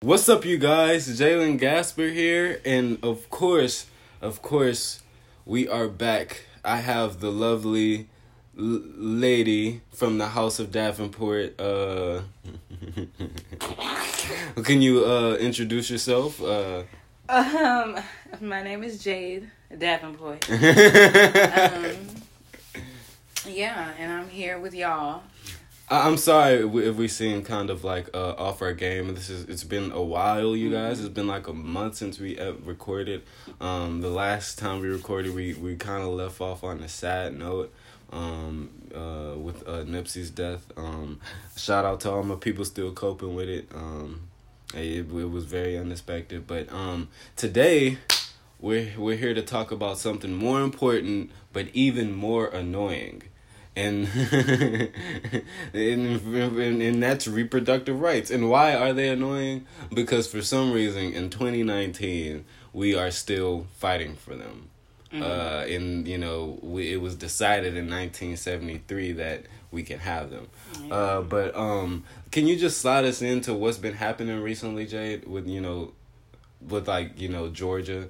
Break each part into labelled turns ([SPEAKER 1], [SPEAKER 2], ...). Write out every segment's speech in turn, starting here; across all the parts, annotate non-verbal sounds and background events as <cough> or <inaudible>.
[SPEAKER 1] What's up, you guys? Jalen Gasper here, and of course, of course, we are back. I have the lovely l- lady from the House of Davenport. Uh, <laughs> can you uh introduce yourself? Uh,
[SPEAKER 2] Um, my name is Jade Davenport. <laughs> Um, yeah, and I'm here with y'all.
[SPEAKER 1] I'm sorry if we- seem kind of like uh, off our game. This is it's been a while, you guys. It's been like a month since we uh, recorded. Um, the last time we recorded, we we kind of left off on a sad note. Um, uh, with uh, Nipsey's death. Um, shout out to all my people still coping with it. Um, it, it was very unexpected, but um, today we're we're here to talk about something more important, but even more annoying and <laughs> and, and and that's reproductive rights. And why are they annoying? Because for some reason in 2019 we are still fighting for them. Uh, and you know, we, it was decided in 1973 that we can have them. Uh, but um, can you just slide us into what's been happening recently, Jade? With you know, with like you know Georgia,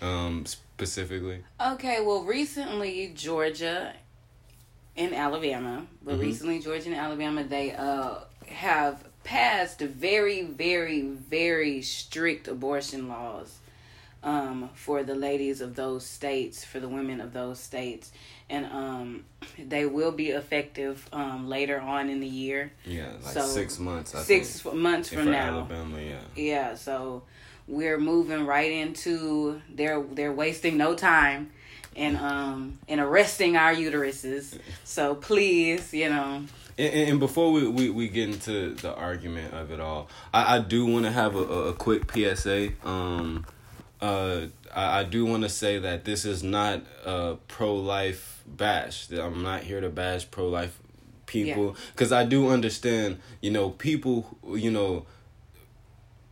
[SPEAKER 1] um, specifically.
[SPEAKER 2] Okay, well, recently Georgia and Alabama, but
[SPEAKER 1] Mhm.
[SPEAKER 2] recently Georgia and Alabama, they uh have passed very, very, very strict abortion laws um for the ladies of those states, for the women of those states, and um they will be effective um later on in the year,
[SPEAKER 1] Yeah, like
[SPEAKER 2] So,
[SPEAKER 1] six months. I
[SPEAKER 2] six
[SPEAKER 1] think.
[SPEAKER 2] months from now.
[SPEAKER 1] Alabama, yeah.
[SPEAKER 2] Yeah, so we're moving right into they're they're wasting no time and um and arresting our uteruses. So please, you know,
[SPEAKER 1] And, and before we, we, we get into the argument of it all, I, I do want to have a, a, quick PSA. Um, uh, I, I do want to say that this is not a pro life bash. That I'm not here to bash pro life people because I do understand. You know, people. You know.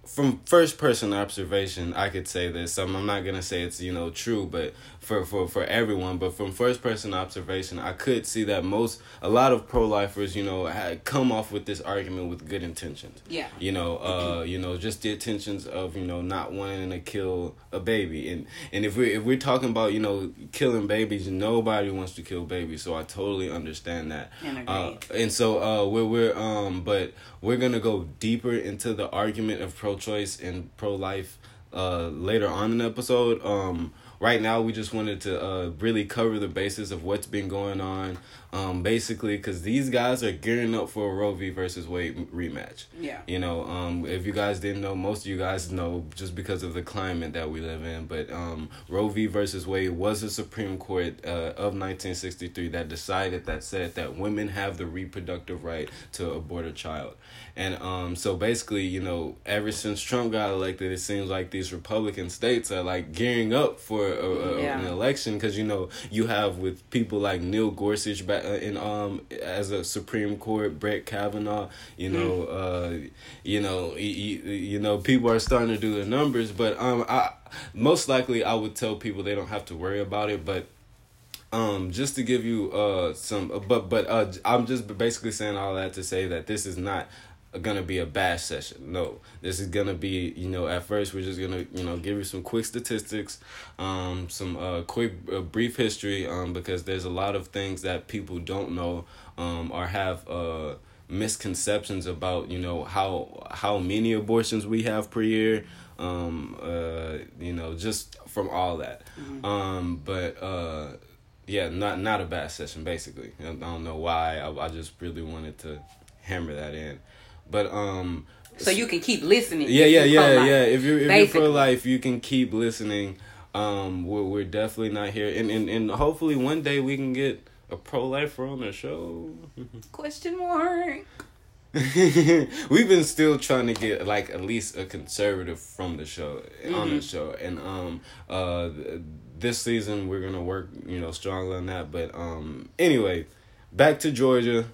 [SPEAKER 1] From first person observation, I could say this. Um, I'm not gonna say it's you know true, but for for for everyone. But from first person observation, I could see that most a lot of pro lifers, you know, had come off with this argument with good intentions.
[SPEAKER 2] yeah.
[SPEAKER 1] You know, uh, you know, just the intentions of you know not wanting to kill a baby, and and if we are if we're talking about you know killing babies, nobody wants to kill babies, so I totally understand that.
[SPEAKER 2] And
[SPEAKER 1] Uh, and so uh, we're we're um, but we're gonna go deeper into the argument of pro-choice and pro-life uh later on in the episode. Um, right now we just wanted to uh really cover the basis of what's been going on. Um, basically, because these guys are gearing up for a Roe v. versus Wade rematch.
[SPEAKER 2] Yeah.
[SPEAKER 1] You know, um, if you guys didn't know, most of you guys know just because of the climate that we live in. But um, Roe v. versus Wade was a Supreme Court uh, of 1963 that decided that said that women have the reproductive right to abort a child. And um, so basically, you know, ever since Trump got elected, it seems like these Republican states are like gearing up for a, a,
[SPEAKER 2] Yeah.
[SPEAKER 1] an election because you know you have with people like Neil Gorsuch back in um as a Supreme Court, Brett Kavanaugh. You know, uh, you know, you, you know, people are starting to do the numbers, but um, I most likely I would tell people they don't have to worry about it, but um just to give you uh some but but uh i'm just basically saying all that to say that this is not gonna be a bash session no this is gonna be you know at first we're just gonna you know give you some quick statistics um some uh quick uh, brief history um because there's a lot of things that people don't know um or have uh misconceptions about you know how how many abortions we have per year um uh you know just from all that um but uh yeah, not not a bad session. Basically, I don't know why. I, I just really wanted to hammer that in, but um.
[SPEAKER 2] So you can keep listening.
[SPEAKER 1] Yeah, yeah, yeah, yeah. If you're if
[SPEAKER 2] Basically.
[SPEAKER 1] you're pro life, you can keep listening. Um, we're we're definitely not here, and and and hopefully one day we can get a pro lifer on the show. <laughs>
[SPEAKER 2] Question mark. <laughs>
[SPEAKER 1] We've been still trying to get like at least a conservative from the show on the show, and um, uh, this season we're gonna work you know strongly on that. But um, anyway, back to Georgia.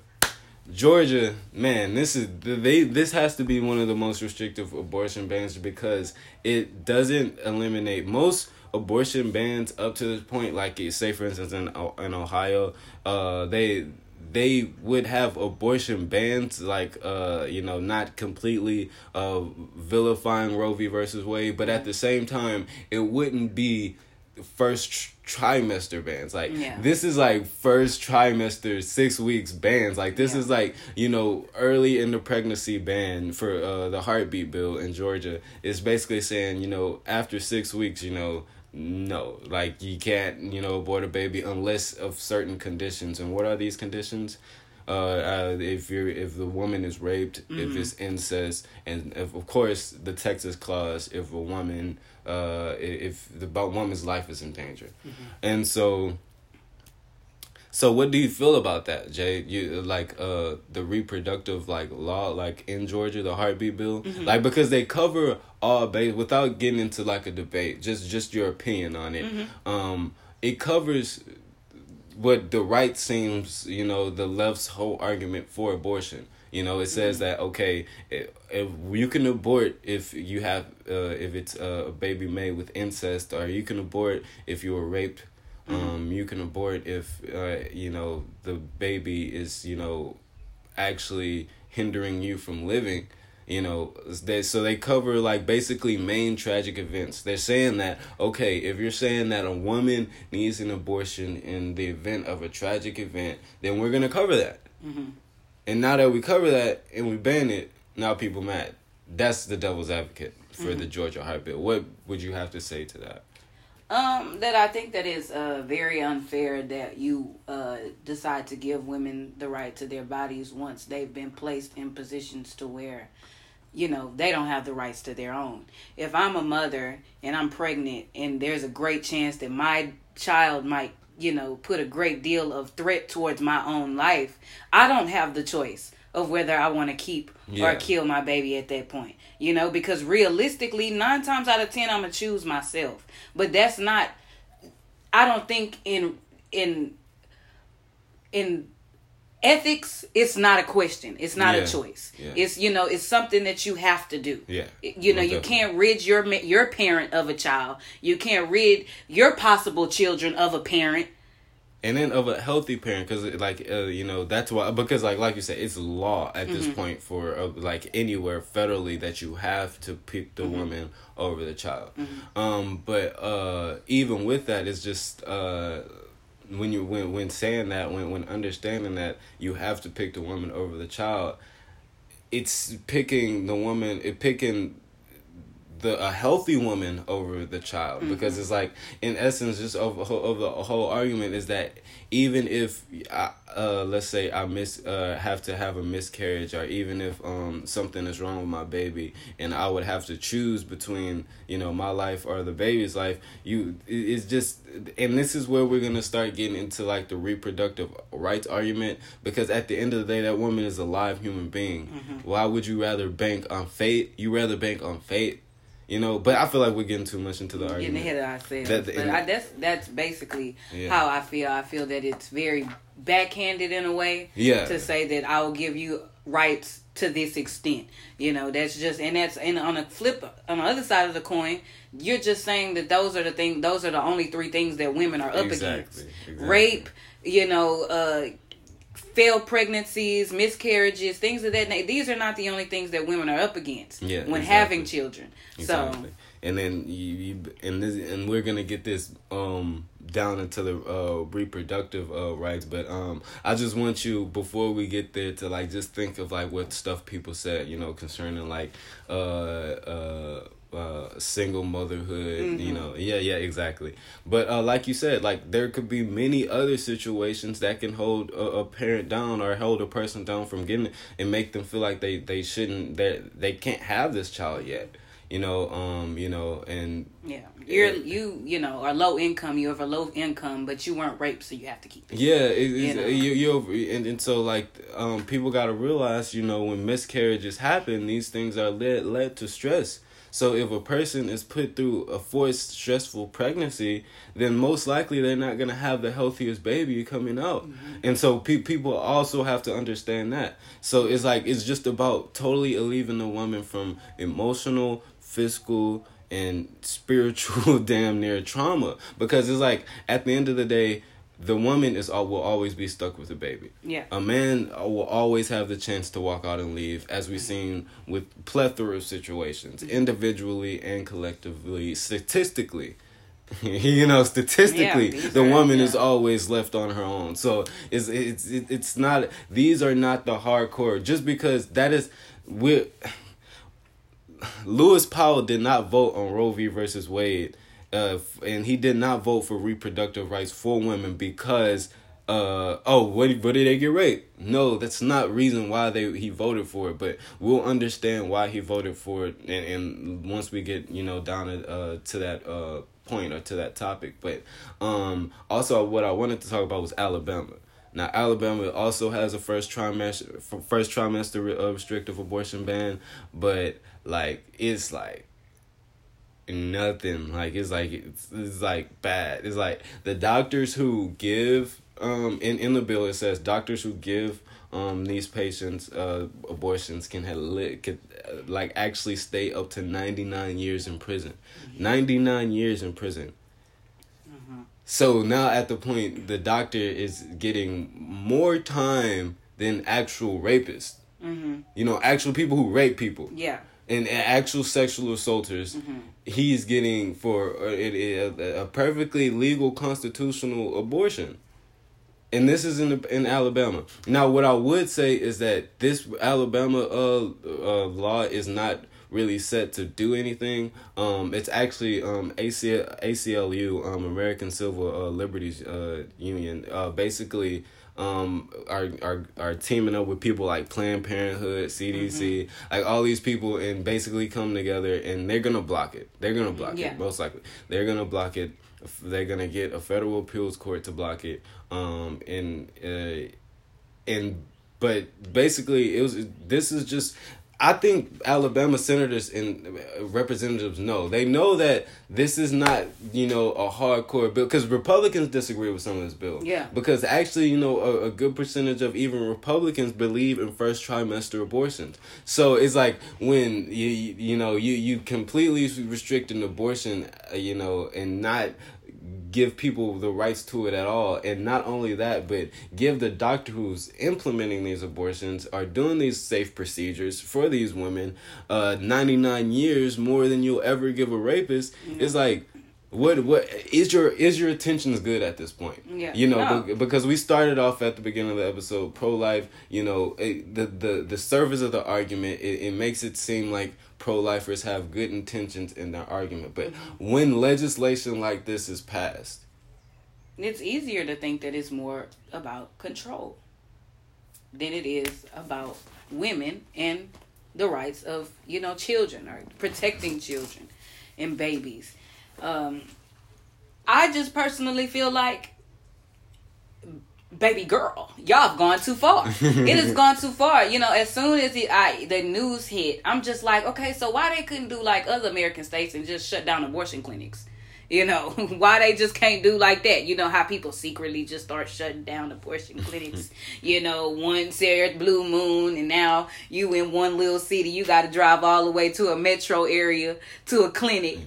[SPEAKER 1] Georgia, man, this is they. This has to be one of the most restrictive abortion bans because it doesn't eliminate most abortion bans up to this point. Like, say for instance, in in Ohio, uh, they they would have abortion bans, like uh, you know, not completely uh vilifying Roe v. versus Wade, but at the same time, it wouldn't be first trimester bans. Like
[SPEAKER 2] Yeah.
[SPEAKER 1] this is like first trimester, six weeks bans. Like this
[SPEAKER 2] Yeah.
[SPEAKER 1] is like you know early in the pregnancy ban for uh, the heartbeat bill in Georgia. It's basically saying you know after six weeks, you know. No, like you can't, you know, abort a baby unless of certain conditions. And what are these conditions? Uh, uh, if you're if the woman is raped, if it's incest, and if, of course the Texas clause, if a woman, uh, if the woman's life is in danger, and so. So what do you feel about that, Jay? You like uh the reproductive like law like in Georgia, the heartbeat bill, like because they cover all base without getting into like a debate. Just just your opinion on it. Um, it covers what the right seems, you know, the left's whole argument for abortion. You know, it says that okay, if, if you can abort if you have uh, if it's uh, a baby made with incest, or you can abort if you were raped. Um, you can abort if uh, you know the baby is you know actually hindering you from living you know they so they cover like basically main tragic events. They're saying that okay if you're saying that a woman needs an abortion in the event of a tragic event then we're gonna cover that and now that we cover that and we ban it now people mad. That's the devil's advocate for the georgia heart bill. What would you have to say to that?
[SPEAKER 2] Um, that I think that is uh very unfair that you uh decide to give women the right to their bodies once they've been placed in positions to where you know they don't have the rights to their own. If I'm a mother and I'm pregnant and there's a great chance that my child might you know put a great deal of threat towards my own life, I don't have the choice of whether I want to keep
[SPEAKER 1] Yeah.
[SPEAKER 2] or kill my baby at that point. You know, because realistically, nine times out of ten, I'm gonna choose myself. But that's not. I don't think in in in ethics, it's not a question. It's not
[SPEAKER 1] Yeah.
[SPEAKER 2] a choice.
[SPEAKER 1] Yeah.
[SPEAKER 2] It's you know, it's something that you have to do.
[SPEAKER 1] Yeah.
[SPEAKER 2] You know,
[SPEAKER 1] Most
[SPEAKER 2] you
[SPEAKER 1] definitely.
[SPEAKER 2] can't rid your your parent of a child. You can't rid your possible children of a parent.
[SPEAKER 1] and then of a healthy parent because like uh, you know that's why because like like you said it's law at this
[SPEAKER 2] Mm-hmm.
[SPEAKER 1] point for uh, like anywhere federally that you have to pick the
[SPEAKER 2] Mm-hmm.
[SPEAKER 1] woman over the child um but uh even with that it's just uh when you when when saying that when when understanding that you have to pick the woman over the child it's picking the woman it picking the a healthy woman over the child. Because it's like in essence just of, of the whole argument is that even if I, uh let's say I miss uh have to have a miscarriage or even if um something is wrong with my baby and I would have to choose between you know my life or the baby's life you it's just and this is where we're gonna start getting into like the reproductive rights argument because at the end of the day that woman is a live human being. Why would you rather bank on fate? You rather bank on fate you know, but I feel like we're getting too much into the
[SPEAKER 2] Getting
[SPEAKER 1] argument.
[SPEAKER 2] ahead of ourselves.
[SPEAKER 1] That-
[SPEAKER 2] but I, that's that's basically
[SPEAKER 1] Yeah.
[SPEAKER 2] how I feel. I feel that it's very backhanded in a way.
[SPEAKER 1] Yeah.
[SPEAKER 2] To say that I will give you rights to this extent. You know, that's just and that's and on the flip on the other side of the coin, you're just saying that those are the thing those are the only three things that women are up
[SPEAKER 1] Exactly,
[SPEAKER 2] against.
[SPEAKER 1] exactly.
[SPEAKER 2] Rape, you know, uh failed pregnancies, miscarriages, things of that nature. These are not the only things that women are up against
[SPEAKER 1] Yeah,
[SPEAKER 2] when
[SPEAKER 1] exactly.
[SPEAKER 2] having children.
[SPEAKER 1] Exactly. and then you, you and this and we're gonna get this um down into the uh reproductive uh rights but um i just want you before we get there to like just think of like what stuff people said you know concerning like uh uh uh single motherhood you know yeah yeah exactly but uh like you said like there could be many other situations that can hold a, a parent down or hold a person down from getting it and make them feel like they they shouldn't that they can't have this child yet you know um you know and
[SPEAKER 2] Yeah, you're you you know are low income. You have a low income, but you weren't raped, so you have to keep it.
[SPEAKER 1] Yeah, it,
[SPEAKER 2] You know?
[SPEAKER 1] you you and, and so like um people got to realize you know when miscarriages happen these things are led led to stress. So if a person is put through a forced stressful pregnancy, then most likely they're not gonna have the healthiest baby coming out. Mm-hmm. And so pe- people also have to understand that. So it's like it's just about totally relieving the woman from emotional, physical, and <laughs> spiritual <laughs> damn near trauma because it's like at the end of the day the woman is uh, will always be stuck with the baby.
[SPEAKER 2] Yeah.
[SPEAKER 1] A man uh, will always have the chance to walk out and leave, as we've seen with plethora of situations, individually and collectively, statistically. <laughs> you know, statistically,
[SPEAKER 2] Yeah,
[SPEAKER 1] the
[SPEAKER 2] are-
[SPEAKER 1] woman is always left on her own. So it's it's it's not. These are not the hardcore. Just because that is we. <sighs> Lewis Powell did not vote on Roe v. versus Wade, uh, and he did not vote for reproductive rights for women because, uh, oh, what, what did they get raped? No, that's not reason why they he voted for it. But we'll understand why he voted for it, and, and once we get you know down to, uh, to that uh, point or to that topic. But um, also, what I wanted to talk about was Alabama. Now, Alabama also has a first trimester first trimester uh, restrictive abortion ban, but like it's like nothing. Like it's like it's, it's like bad. It's like the doctors who give um in in the bill it says doctors who give um these patients uh abortions can have lit could uh, like actually stay up to 99 years in prison. 99 years in prison. So now at the point the doctor is getting more time than actual rapists.
[SPEAKER 2] Mm-hmm.
[SPEAKER 1] You know, actual people who rape people
[SPEAKER 2] Yeah.
[SPEAKER 1] And actual sexual assaulters. He's getting for a, a perfectly legal constitutional abortion. And this is in the, in Alabama. Now, what I would say is that this Alabama uh, uh law is not really set to do anything. Um, it's actually um ACL, ACLU um American Civil uh, Liberties uh Union uh basically um are are are teaming up with people like Planned Parenthood, CDC, like all these people, and basically come together and they're gonna block it. They're gonna block
[SPEAKER 2] Yeah.
[SPEAKER 1] it most likely. They're gonna block it. They're gonna get a federal appeals court to block it. Um and uh and but basically it was this is just I think Alabama senators and representatives know. They know that this is not, you know, a hardcore bill because Republicans disagree with some of this bill.
[SPEAKER 2] Yeah.
[SPEAKER 1] Because actually, you know, a, a good percentage of even Republicans believe in first trimester abortions. So it's like when you you you know you you completely restrict an abortion, uh, you know, and not give people the rights to it at all and not only that but give the doctor who's implementing these abortions are doing these safe procedures for these women uh 99 years more than you'll ever give a rapist it's like what what is your is your intentions good at this point
[SPEAKER 2] Yeah.
[SPEAKER 1] you know
[SPEAKER 2] No.
[SPEAKER 1] be- because we started off at the beginning of the episode pro life you know it, the the the surface of the argument it, it makes it seem like pro-lifers have good intentions in their argument but
[SPEAKER 2] Mm-hmm.
[SPEAKER 1] when legislation like this is passed
[SPEAKER 2] It's easier to think that it's more about control than it is about women and the rights of, you know, children or protecting children and babies. Um, I just personally feel like baby girl. Y'all have gone too far. It has <laughs> gone too far. You know as soon as the I, the news hit i'm just like okay so why they couldn't do like other american states and just shut down abortion clinics? You know <laughs> why they just can't do like that? You know how people secretly just start shutting down abortion <laughs> clinics you know once there's blue moon and now you in one little city you got to drive all the way to a metro area to a clinic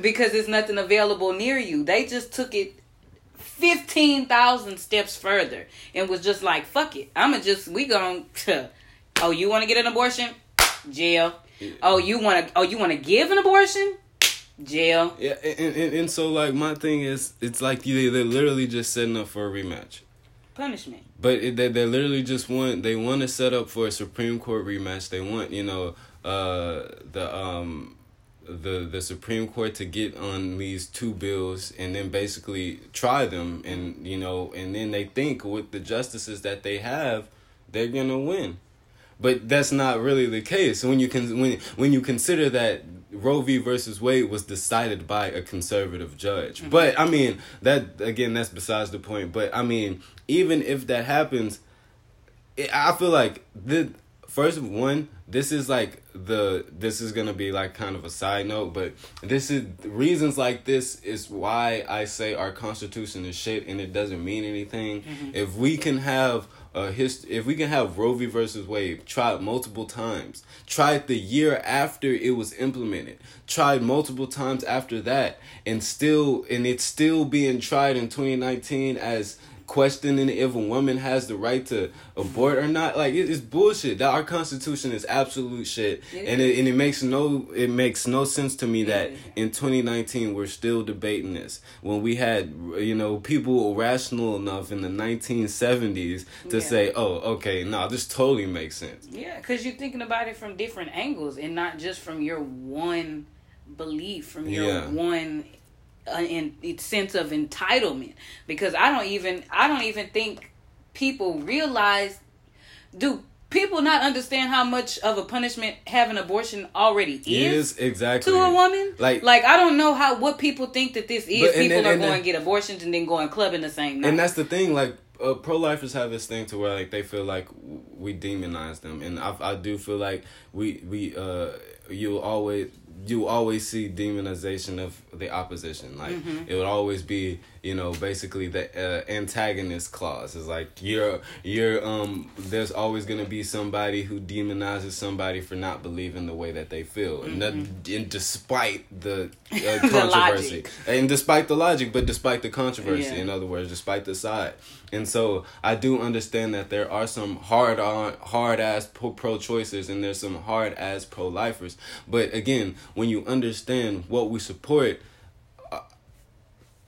[SPEAKER 2] because there's nothing available near you. They just took it 15,000 steps further and was just like, fuck it. I'm going to just, we going <laughs> to, oh, you want to get an abortion? Jail. Oh, you want to, oh, you want to give an abortion? Jail.
[SPEAKER 1] yeah and, and, and so like my thing is it's like you they're literally just setting up for a rematch
[SPEAKER 2] Punishment.
[SPEAKER 1] but it, they, they literally just want they want to set up for a supreme court rematch they want you know uh the um the the Supreme Court to get on these two bills and then basically try them and you know and then they think with the justices that they have they're gonna win, but that's not really the case when you can when when you consider that Roe v. versus Wade was decided by a conservative judge. Mm-hmm. But I mean that again that's besides the point. But I mean even if that happens, it, I feel like the first one, this is like the this is gonna be like kind of a side note, but this is reasons like this is why I say our constitution is shit and it doesn't mean anything.
[SPEAKER 2] Mm-hmm.
[SPEAKER 1] If we can have a hist- if we can have Roe v. versus Wade tried multiple times, tried the year after it was implemented, tried multiple times after that, and still and it's still being tried in 2019 as questioning if a woman has the right to abort or not like it, it's bullshit that our constitution is absolute shit
[SPEAKER 2] It
[SPEAKER 1] and it, and it makes no it makes no sense to me that
[SPEAKER 2] Yeah.
[SPEAKER 1] in 2019 we're still debating this when we had you know people rational enough in the 1970s to
[SPEAKER 2] Yeah.
[SPEAKER 1] say oh okay no this totally makes sense
[SPEAKER 2] Yeah, because you're thinking about it from different angles and not just from your one belief, from your
[SPEAKER 1] Yeah.
[SPEAKER 2] one in, sense of entitlement. Because I don't even, I don't even think people realize. Do people not understand how much of a punishment having abortion already is?
[SPEAKER 1] is exactly
[SPEAKER 2] To a woman,
[SPEAKER 1] Like-
[SPEAKER 2] like I don't know how what people think that this is.
[SPEAKER 1] But- and
[SPEAKER 2] people
[SPEAKER 1] then-
[SPEAKER 2] are
[SPEAKER 1] and
[SPEAKER 2] going to get abortions and then going clubbing the same night.
[SPEAKER 1] and that's the thing like uh, pro-lifers have this thing to where like they feel like we demonize them and i, I do feel like we we uh you always you always see demonization of the opposition. Like it would always be you know basically the uh, antagonist clause. Is like you're you're um there's always going to be somebody who demonizes somebody for not believing the way that they feel. And, that, and despite the, uh, <laughs> controversy. and despite the logic but despite the controversy
[SPEAKER 2] Yeah.
[SPEAKER 1] in other words despite the side. And so i do understand that there are some hard on hard ass pro choicers and there's some hard ass pro lifers but again when you understand what we support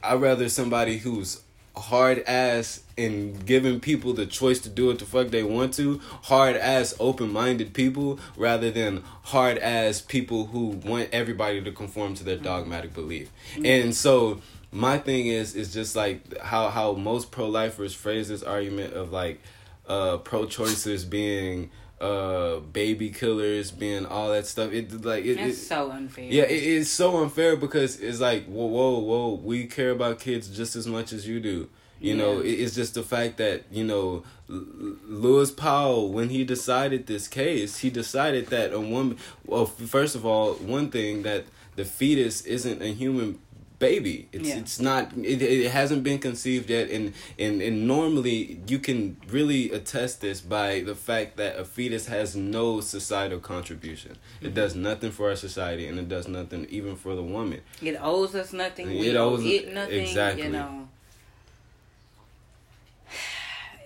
[SPEAKER 1] i'd rather somebody who's hard ass in giving people the choice to do what the fuck they want to hard ass open minded people rather than hard ass people who want everybody to conform to their dogmatic belief. And so my thing is is just like how how most pro lifers phrase this argument of like uh pro choicers being uh baby killers being all that stuff it like it,
[SPEAKER 2] That's
[SPEAKER 1] it
[SPEAKER 2] so unfair.
[SPEAKER 1] yeah, it, it's so unfair because it's like, whoa, whoa, whoa, we care about kids just as much as you do. You know, it, it's just the fact that, you know, Lewis Powell, when he decided this case, he decided that a woman, well, first of all, one thing that the fetus isn't a human baby. It's
[SPEAKER 2] Yeah.
[SPEAKER 1] it's not it, it hasn't been conceived yet and, and and normally you can really attest this by the fact that a fetus has no societal contribution.
[SPEAKER 2] Mm-hmm.
[SPEAKER 1] It does nothing for our society and it does nothing even for the woman.
[SPEAKER 2] It owes us nothing.
[SPEAKER 1] It
[SPEAKER 2] We
[SPEAKER 1] owes-
[SPEAKER 2] it nothing.
[SPEAKER 1] exactly.
[SPEAKER 2] You know.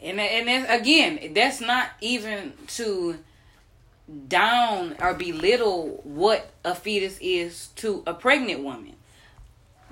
[SPEAKER 2] And and again, that's not even to down or belittle what a fetus is to a pregnant woman,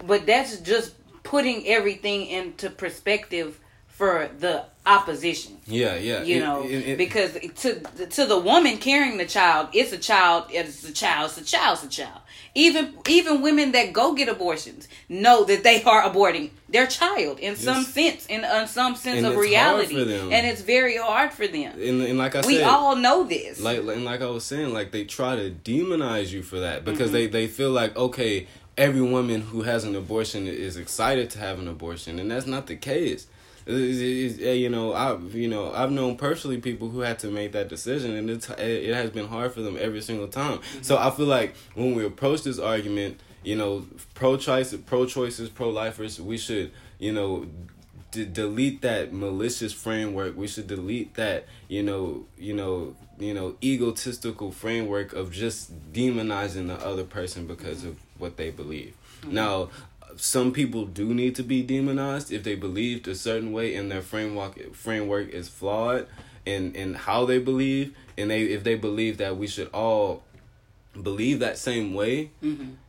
[SPEAKER 2] but that's just putting everything into perspective for the opposition.
[SPEAKER 1] Yeah, yeah.
[SPEAKER 2] you
[SPEAKER 1] It-
[SPEAKER 2] know
[SPEAKER 1] it- it-
[SPEAKER 2] because to to the woman carrying the child it's a child it's a child it's a child it's a child. Even even women that go get abortions know that they are aborting their child in some sense in, in some sense of reality. and it's very hard for them.
[SPEAKER 1] And, and like I
[SPEAKER 2] we
[SPEAKER 1] said, we
[SPEAKER 2] all know this.
[SPEAKER 1] like and like I was saying, like they try to demonize you for that because
[SPEAKER 2] Mm-hmm.
[SPEAKER 1] they they feel like okay, every woman who has an abortion is excited to have an abortion, and that's not the case. It's- it's- it's- you know, I you know I've known personally people who had to make that decision, and it's it has been hard for them every single time.
[SPEAKER 2] Mm-hmm.
[SPEAKER 1] So I feel like when we approach this argument, you know, pro choice, pro choices, pro lifers, we should you know d- delete that malicious framework. We should delete that, you know, you know, you know, egotistical framework of just demonizing the other person because of what they believe. Now, some people do need to be demonized if they believed a certain way and their framework framework is flawed in in how they believe and they if they believe that we should all believe that same way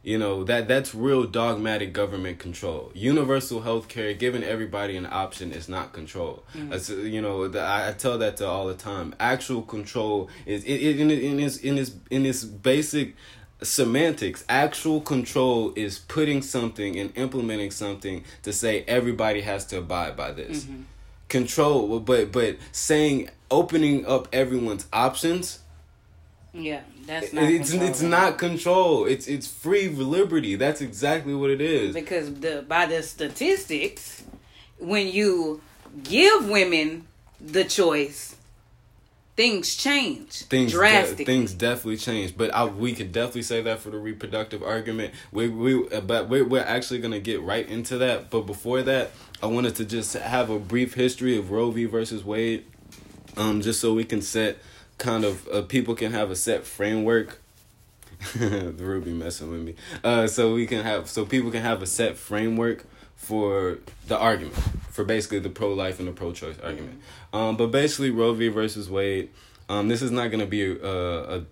[SPEAKER 1] you know that that's real dogmatic government control. Universal health care giving everybody an option is not control. That's uh, you know the, I, I tell that to all the time. Actual control is it, it in, in its in its in its basic semantics actual control is putting something and implementing something to say everybody has to abide by this mm-hmm. control but but saying opening up everyone's options
[SPEAKER 2] yeah that's not
[SPEAKER 1] it's
[SPEAKER 2] control.
[SPEAKER 1] it's not control. It's it's free liberty. That's exactly what it is.
[SPEAKER 2] because the by the statistics when you give women the choice things change
[SPEAKER 1] things de- things definitely change but I, we could definitely say that for the reproductive argument. We we but we, we're actually going to get right into that. But before that i wanted to just have a brief history of roe v. versus wade um just so we can set kind of uh, people can have a set framework. <laughs> The ruby messing with me. Uh so we can have so people can have a set framework for the argument for basically the pro-life and the pro-choice argument. Um but basically roe v. versus wade um this is not going to be a, a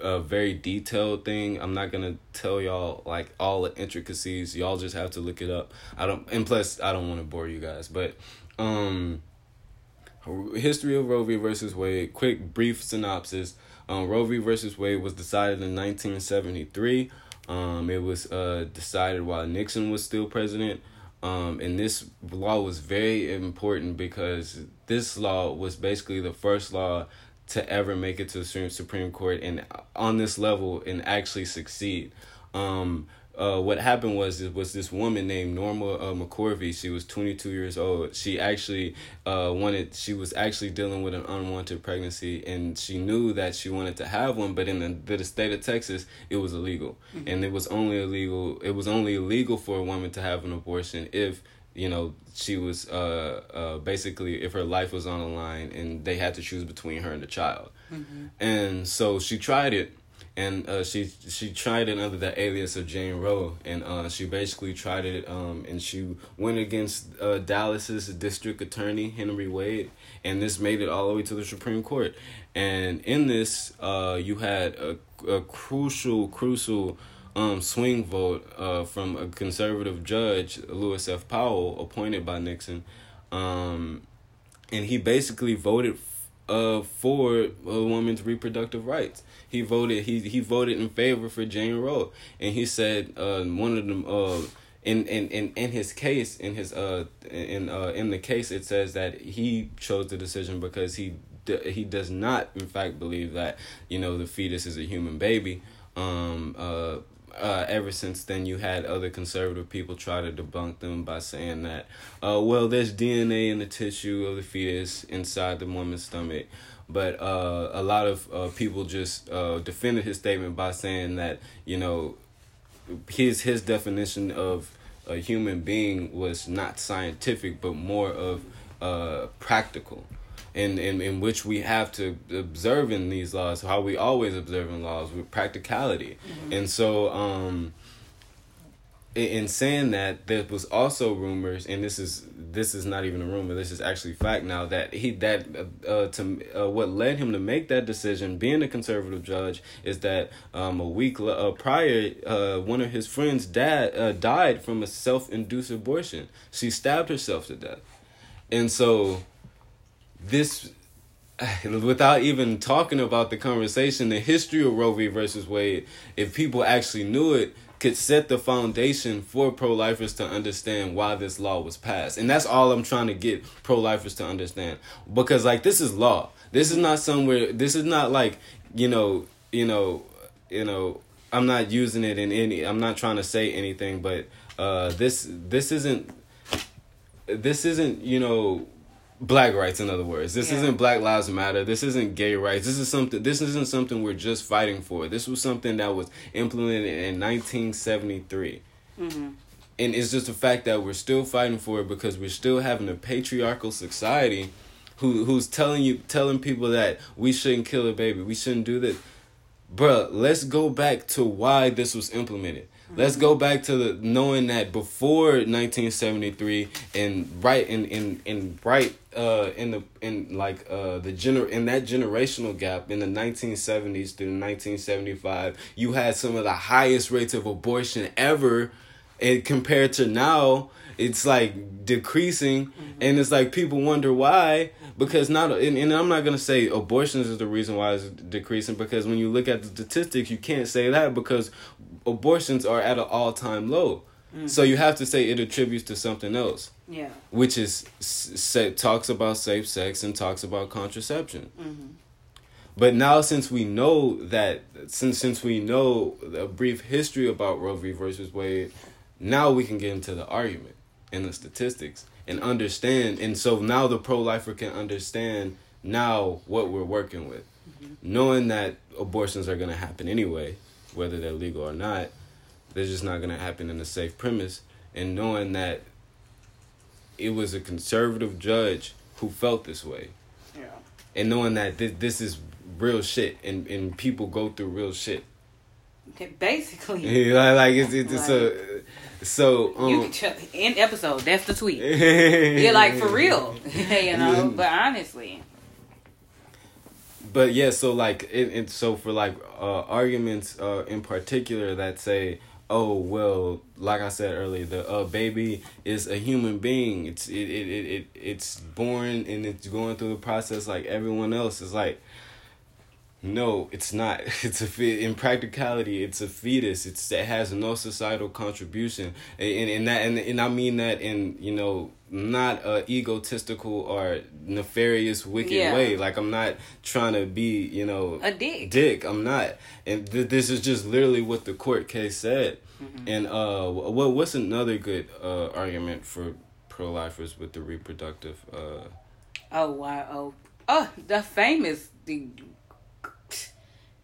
[SPEAKER 1] a very detailed thing. I'm not going to tell y'all like all the intricacies. Y'all just have to look it up. I don't and plus i don't want to bore you guys but um history of roe v. versus wade quick brief synopsis. Um, Roe v. versus Wade was decided in 1973. Um, it was uh, decided while Nixon was still president. Um, and this law was very important because this law was basically the first law to ever make it to the Supreme Court and on this level and actually succeed. Um, uh, what happened was it was this woman named Norma uh, McCorvey. She was 22 years old. She actually uh, wanted. She was actually dealing with an unwanted pregnancy, and she knew that she wanted to have one. But in the, the state of Texas, it was illegal, mm-hmm. and it was only illegal. It was only illegal for a woman to have an abortion if you know she was uh, uh, basically if her life was on the line, and they had to choose between her and the child. Mm-hmm. And so she tried it and uh, she she tried it under the alias of Jane Roe, and uh, she basically tried it, um, and she went against uh, Dallas's district attorney Henry Wade, and this made it all the way to the Supreme Court, and in this, uh, you had a, a crucial crucial um, swing vote uh, from a conservative judge, Lewis F. Powell, appointed by Nixon, um, and he basically voted uh, for a woman's reproductive rights he voted he he voted in favor for Jane Roe, and he said uh, one of them uh, in, in in in his case in his uh in uh in the case it says that he chose the decision because he he does not in fact believe that you know the fetus is a human baby. Um uh ever since then, you had other conservative people try to debunk them by saying that, uh, well, there's DNA in the tissue of the fetus inside the woman's stomach. But uh, a lot of uh, people just uh, defended his statement by saying that you know his his definition of a human being was not scientific, but more of uh, practical. In, in, in which we have to observe in these laws how we always observe in laws with practicality. Mm-hmm. and so um in saying that there was also rumors and this is this is not even a rumor this is actually fact now that he that uh, to uh, what led him to make that decision being a conservative judge is that um, a week uh, prior uh, one of his friends dad uh, died from a self-induced abortion. She stabbed herself to death. And so this <sighs> without even talking about the conversation the history of Roe v versus Wade if people actually knew it could set the foundation for pro lifers to understand why this law was passed. And that's all I'm trying to get pro lifers to understand. Because like this is law. This is not somewhere this is not like, you know, you know, you know, I'm not using it in any I'm not trying to say anything, but uh this this isn't this isn't, you know, black rights in other words. This yeah. isn't black lives matter. This isn't gay rights. This is something this isn't something we're just fighting for. This was something that was implemented in 1973 mm-hmm. and it's just the fact that we're still fighting for it because we're still having a patriarchal society who who's telling you telling people that we shouldn't kill a baby. We shouldn't do this. Bruh let's go back to why this was implemented Let's go back to the knowing that before 1973 and right in in in right uh in the in like uh the gener in that generational gap in the 1970s through 1975 you had some of the highest rates of abortion ever and compared to now it's like decreasing mm-hmm. and it's like people wonder why because not and, and i'm not going to say abortions is the reason why it's decreasing because when you look at the statistics you can't say that because abortions are at an all time low. Mm-hmm. So you have to say it attributes to something else.
[SPEAKER 2] Yeah.
[SPEAKER 1] Which is say, talks about safe sex and talks about contraception. Mm-hmm. But now, since we know that, since since we know a brief history about Roe v. versus Wade, now we can get into the argument and the statistics and understand. And so now the pro lifer can understand now what we're working with, mm-hmm. knowing that abortions are going to happen anyway, whether they're legal or not, they're just not going to happen in a safe premise, and knowing that it was a conservative judge who felt this way. Yeah. And knowing that this, this is real shit and, and people go through real shit.
[SPEAKER 2] Basically. <laughs>
[SPEAKER 1] like, like it's, it's, it's a so um,
[SPEAKER 2] you can end episode. That's the tweet. <laughs> yeah, like for real, <laughs> you know. But honestly,
[SPEAKER 1] but yeah, so like it, it so for like uh, arguments uh, in particular that say, oh well, like I said earlier, the uh, baby is a human being. It's it, it, it, it it's born and it's going through the process like everyone else. Is like no, it's not. <laughs> It's a in practicality. It's a fetus. It's it has no societal contribution, and and that and, and I mean that in you know not a egotistical or nefarious wicked yeah. way. Like I'm not trying to be you know
[SPEAKER 2] a dick.
[SPEAKER 1] Dick. I'm not, and th- this is just literally what the court case said. Mm-hmm. And uh, what what's another good uh argument for pro lifers with the reproductive uh.
[SPEAKER 2] Oh wow! Oh, oh, the famous the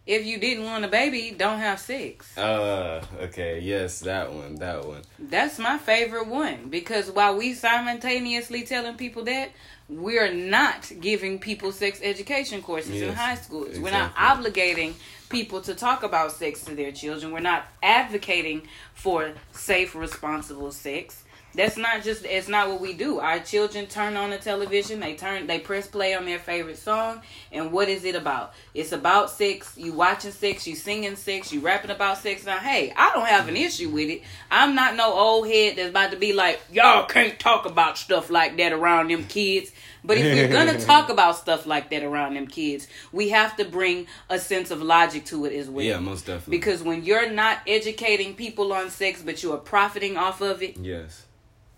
[SPEAKER 2] if you didn't want a baby, don't have sex.
[SPEAKER 1] Uh, okay, yes, that one, that one.
[SPEAKER 2] That's my favorite one because while we simultaneously telling people that, we're not giving people sex education courses yes, in high schools. Exactly. We're not obligating people to talk about sex to their children. We're not advocating for safe, responsible sex that's not just it's not what we do. Our children turn on the television. They turn they press play on their favorite song. And what is it about? It's about sex. You watching sex. You singing sex. You rapping about sex. Now hey i don't have an issue with it. I'm not no old head that's about to be like y'all can't talk about stuff like that around them kids. But if we're gonna <laughs> talk about stuff like that around them kids, we have to bring a sense of logic to it as well.
[SPEAKER 1] Yeah, most definitely.
[SPEAKER 2] Because when you're not educating people on sex, but you are profiting off of it,
[SPEAKER 1] yes,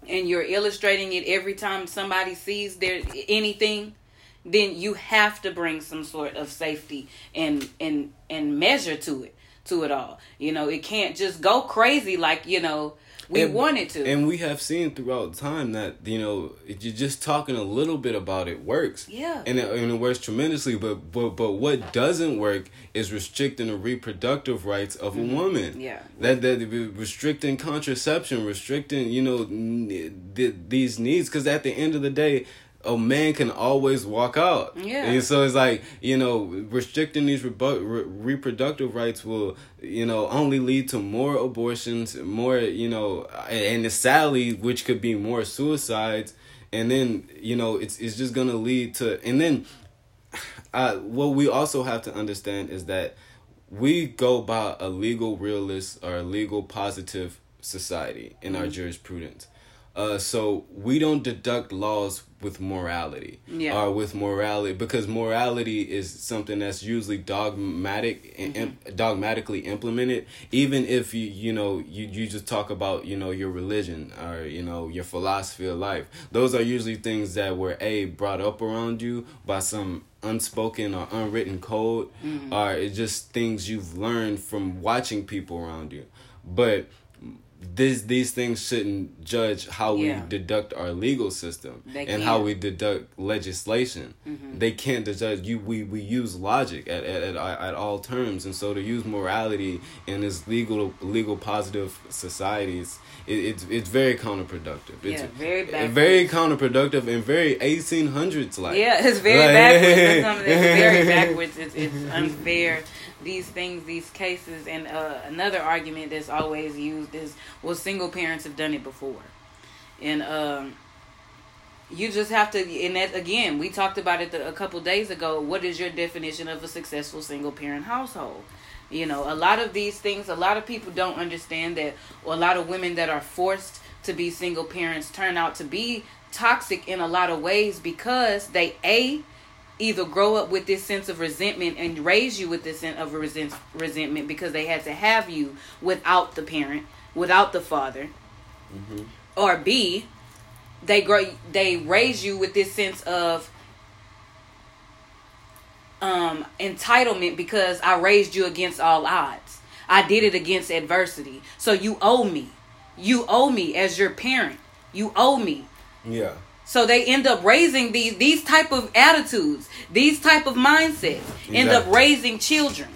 [SPEAKER 2] and you're illustrating it every time somebody sees there anything then you have to bring some sort of safety and and and measure to it to it all. You know it can't just go crazy like you know we
[SPEAKER 1] and,
[SPEAKER 2] wanted to.
[SPEAKER 1] and we have seen throughout time that you know you're just talking a little bit about it works.
[SPEAKER 2] Yeah.
[SPEAKER 1] And it, and it works tremendously but but but what doesn't work is restricting the reproductive rights of mm-hmm. a woman.
[SPEAKER 2] Yeah.
[SPEAKER 1] That that restricting contraception restricting you know these needs because at the end of the day a man can always walk out.
[SPEAKER 2] Yeah.
[SPEAKER 1] And so it's like, you know, restricting these rebu- re- reproductive rights will, you know, only lead to more abortions, more, you know, and, and sadly, which could be more suicides. And then, you know, it's it's just going to lead to and then <sighs> uh what we also have to understand is that we go by a legal realist or a legal positive society in mm-hmm. our jurisprudence. Uh, so we don't deduct laws with morality
[SPEAKER 2] yeah.
[SPEAKER 1] or with morality because morality is something that's usually dogmatic mm-hmm. and dogmatically implemented even if you you know you you just talk about you know your religion or you know your philosophy of life those are usually things that were a brought up around you by some unspoken or unwritten code mm-hmm. or it's just things you've learned from watching people around you but this these things shouldn't judge how yeah. we deduct our legal system they and can. how we deduct legislation. Mm-hmm. They can't judge you. We, we use logic at, at, at, at all terms, and so to use morality in this legal legal positive societies, it, it's it's very counterproductive.
[SPEAKER 2] It's yeah, very
[SPEAKER 1] backwards. very counterproductive and very eighteen hundreds like.
[SPEAKER 2] Yeah, it's very like, backwards. it's very <laughs> backwards. It's it's unfair these things, these cases, and uh, another argument that's always used is, well, single parents have done it before, and um, you just have to. And that again, we talked about it a couple days ago. What is your definition of a successful single parent household? You know, a lot of these things, a lot of people don't understand that, or a lot of women that are forced to be single parents turn out to be toxic in a lot of ways because they a either grow up with this sense of resentment and raise you with this sense of resent- resentment because they had to have you without the parent, without the father, mm-hmm. or B, they grow they raise you with this sense of um, entitlement because I raised you against all odds. I did it against adversity, so you owe me. You owe me as your parent. You owe me.
[SPEAKER 1] Yeah.
[SPEAKER 2] So they end up raising these these type of attitudes, these type of mindsets, end up raising children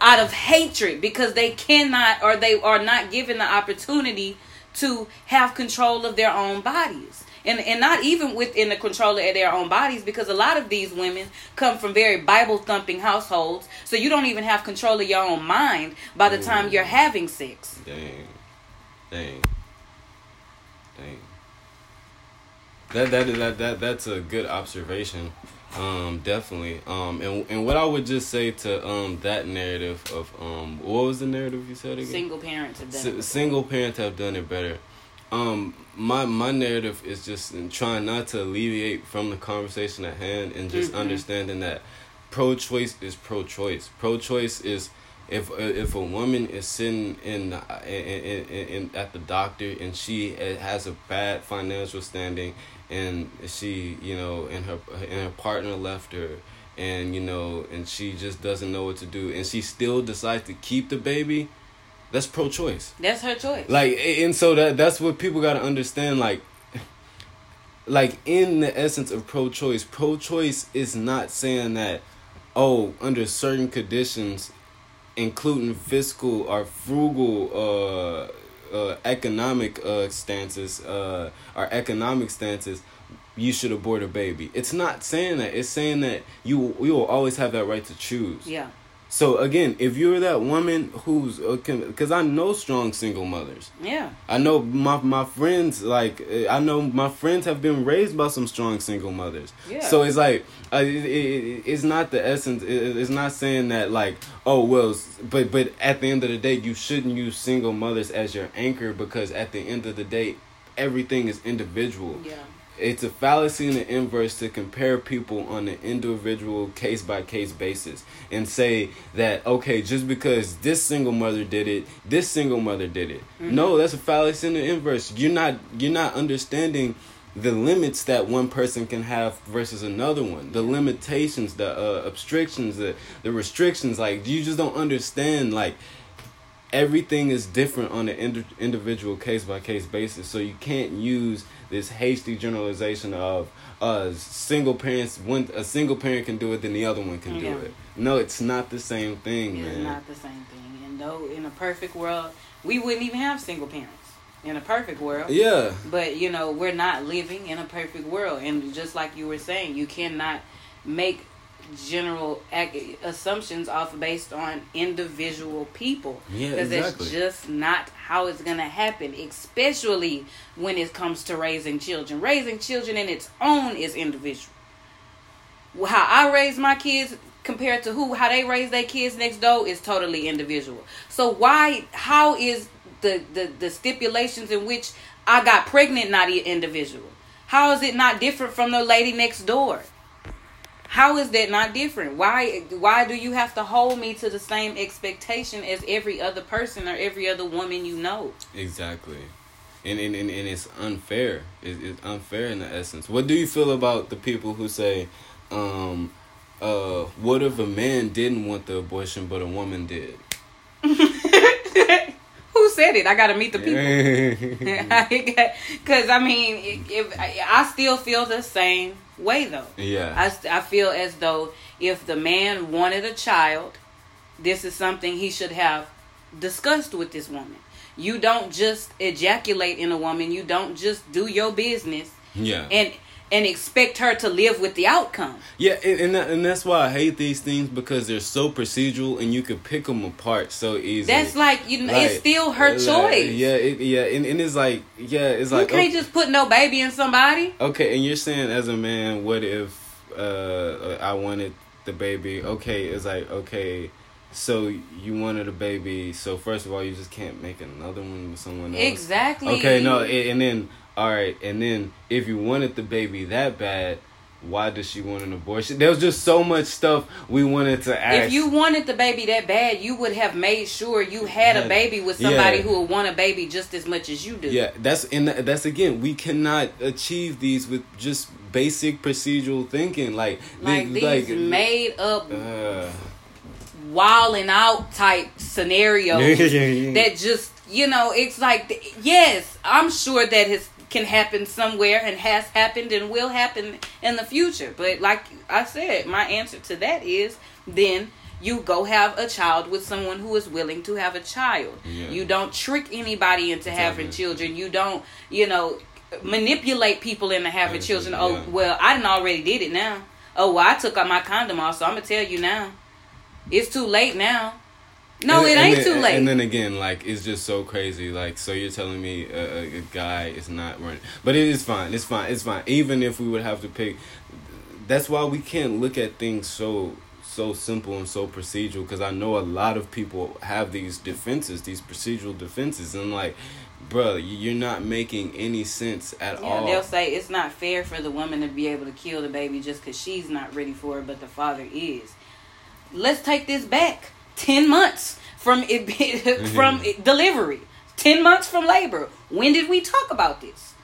[SPEAKER 2] out of hatred because they cannot or they are not given the opportunity to have control of their own bodies. And, and not even within the control of their own bodies because a lot of these women come from very Bible thumping households. So you don't even have control of your own mind by the time you're mm. having sex.
[SPEAKER 1] Dang. Dang. Dang. That that is that, that that's a good observation. Um, definitely. Um, and and what I would just say to um that narrative of um what was the narrative you said again?
[SPEAKER 2] Single parents have done
[SPEAKER 1] S- single parents have done it better. Um, my my narrative is just in trying not to alleviate from the conversation at hand and just
[SPEAKER 2] Mhm.
[SPEAKER 1] understanding that pro-choice is pro-choice. Pro-choice is if if a woman is sitting in, in, in, in, in at the doctor and she has a bad financial standing and she you know and her and her partner left her and you know and she just doesn't know what to do and she still decides to keep the baby that's pro-choice
[SPEAKER 2] That's her choice.
[SPEAKER 1] like and so that that's what people got to understand like like in the essence of pro-choice pro-choice is not saying that oh under certain conditions including fiscal or frugal uh uh economic uh stances uh or economic stances you should abort a baby. It's not saying that. It's saying that you you will always have that right to choose.
[SPEAKER 2] Yeah.
[SPEAKER 1] So again if you're that woman who's because i know strong single mothers
[SPEAKER 2] Yeah.
[SPEAKER 1] I know my my friends like uh, I know my friends have been raised by some strong single mothers.
[SPEAKER 2] Yeah.
[SPEAKER 1] So it's like uh, it, it, it's not the essence. It, it's not saying that like oh well, but but at the end of the day, you shouldn't use single mothers as your anchor because at the end of the day, everything is individual.
[SPEAKER 2] Yeah.
[SPEAKER 1] It's a fallacy and the inverse to compare people on an individual case by case basis and say that okay, just because this single mother did it, this single mother did it. No, that's a fallacy and the inverse. You're not you're not understanding the limits that one person can have versus another one. The limitations, the uh, obstructions, the the restrictions. Like you just don't understand like everything is different on an indi- individual case by case basis. So you can't use this hasty generalization of uh single parents one a single parent can do it then the other one can
[SPEAKER 2] Yeah.
[SPEAKER 1] do it. No, it's not the same thing,
[SPEAKER 2] It's not the same thing. And though in a perfect world, we wouldn't even have single parents. In a perfect world.
[SPEAKER 1] Yeah.
[SPEAKER 2] But you know, we're not living in a perfect world, and just like you were saying, you cannot make general assumptions off based on individual people
[SPEAKER 1] Yeah,
[SPEAKER 2] because
[SPEAKER 1] exactly.
[SPEAKER 2] that's just not how it's gonna happen. Especially when it comes to raising children. Raising children in its own is individual. How I raise my kids compared to who how they raise their kids next door is totally individual. So why how is the the, the stipulations in which I got pregnant not individual? How is it not different from the lady next door? How is that not different? Why why do you have to hold me to the same expectation as every other person or every other woman you know?
[SPEAKER 1] Exactly. And and, and, and it's unfair. It, it's unfair in the essence. What do you feel about the people who say, um, uh, what if a man didn't want the abortion but a woman did? <laughs>
[SPEAKER 2] Who said it? I got to meet the people. <laughs> <laughs> Because I mean, if, I still feel the same way though. I, st- I feel as though if the man wanted a child, this is something he should have discussed with this woman. You don't just ejaculate in a woman. You don't just do your business
[SPEAKER 1] yeah.
[SPEAKER 2] and and expect her to live with the outcome.
[SPEAKER 1] Yeah, and and, that, and that's why I hate these things because they're so procedural and you can pick them apart so easily.
[SPEAKER 2] That's like you know,
[SPEAKER 1] Like,
[SPEAKER 2] it's still her
[SPEAKER 1] like,
[SPEAKER 2] choice.
[SPEAKER 1] Yeah, it, yeah, and, and it's like yeah, it's
[SPEAKER 2] you
[SPEAKER 1] like
[SPEAKER 2] can't
[SPEAKER 1] okay,
[SPEAKER 2] just put no baby in somebody.
[SPEAKER 1] okay, and you're saying as a man, what if uh I wanted the baby? Okay, it's like okay. So you wanted a baby. So first of all, you just can't make another one with someone else.
[SPEAKER 2] Exactly.
[SPEAKER 1] Okay, no, a- and then all right, and then if you wanted the baby that bad, why does she want an abortion? There was just so much stuff we wanted to ask.
[SPEAKER 2] If you wanted the baby that bad, you would have made sure you had a baby with somebody
[SPEAKER 1] yeah.
[SPEAKER 2] who would want a baby just as much as you do.
[SPEAKER 1] yeah, that's and that's again, we cannot achieve these with just basic procedural thinking, like
[SPEAKER 2] Like
[SPEAKER 1] the-
[SPEAKER 2] these made up
[SPEAKER 1] uh,
[SPEAKER 2] out type scenarios <laughs> that just you know it's like yes i'm sure that his can happen somewhere and has happened and will happen in the future. But like I said, my answer to that is then you go have a child with someone who is willing to have a child.
[SPEAKER 1] Yeah.
[SPEAKER 2] You don't trick anybody into having children. You don't, you know, manipulate people into having children. Oh, well, I didn't already did it now. Oh, well, I took out my condom off, so I'm gonna tell you now. It's too late now. No, it ain't
[SPEAKER 1] then-
[SPEAKER 2] too late.
[SPEAKER 1] And then again, like it's just so crazy. Like, so you're telling me a, a, a guy is not running, but it is fine. It's fine. It's fine. Even if we would have to pick, that's why we can't look at things so so simple and so procedural. Because I know a lot of people have these defenses, these procedural defenses, and like, bro, you're not making any sense at
[SPEAKER 2] Yeah,
[SPEAKER 1] all.
[SPEAKER 2] they'll say it's not fair for the woman to be able to kill the baby just because she's not ready for it, but the father is. Let's take this back. Ten months from it be- <laughs> from it, delivery. Ten months from labor. When did we talk about this?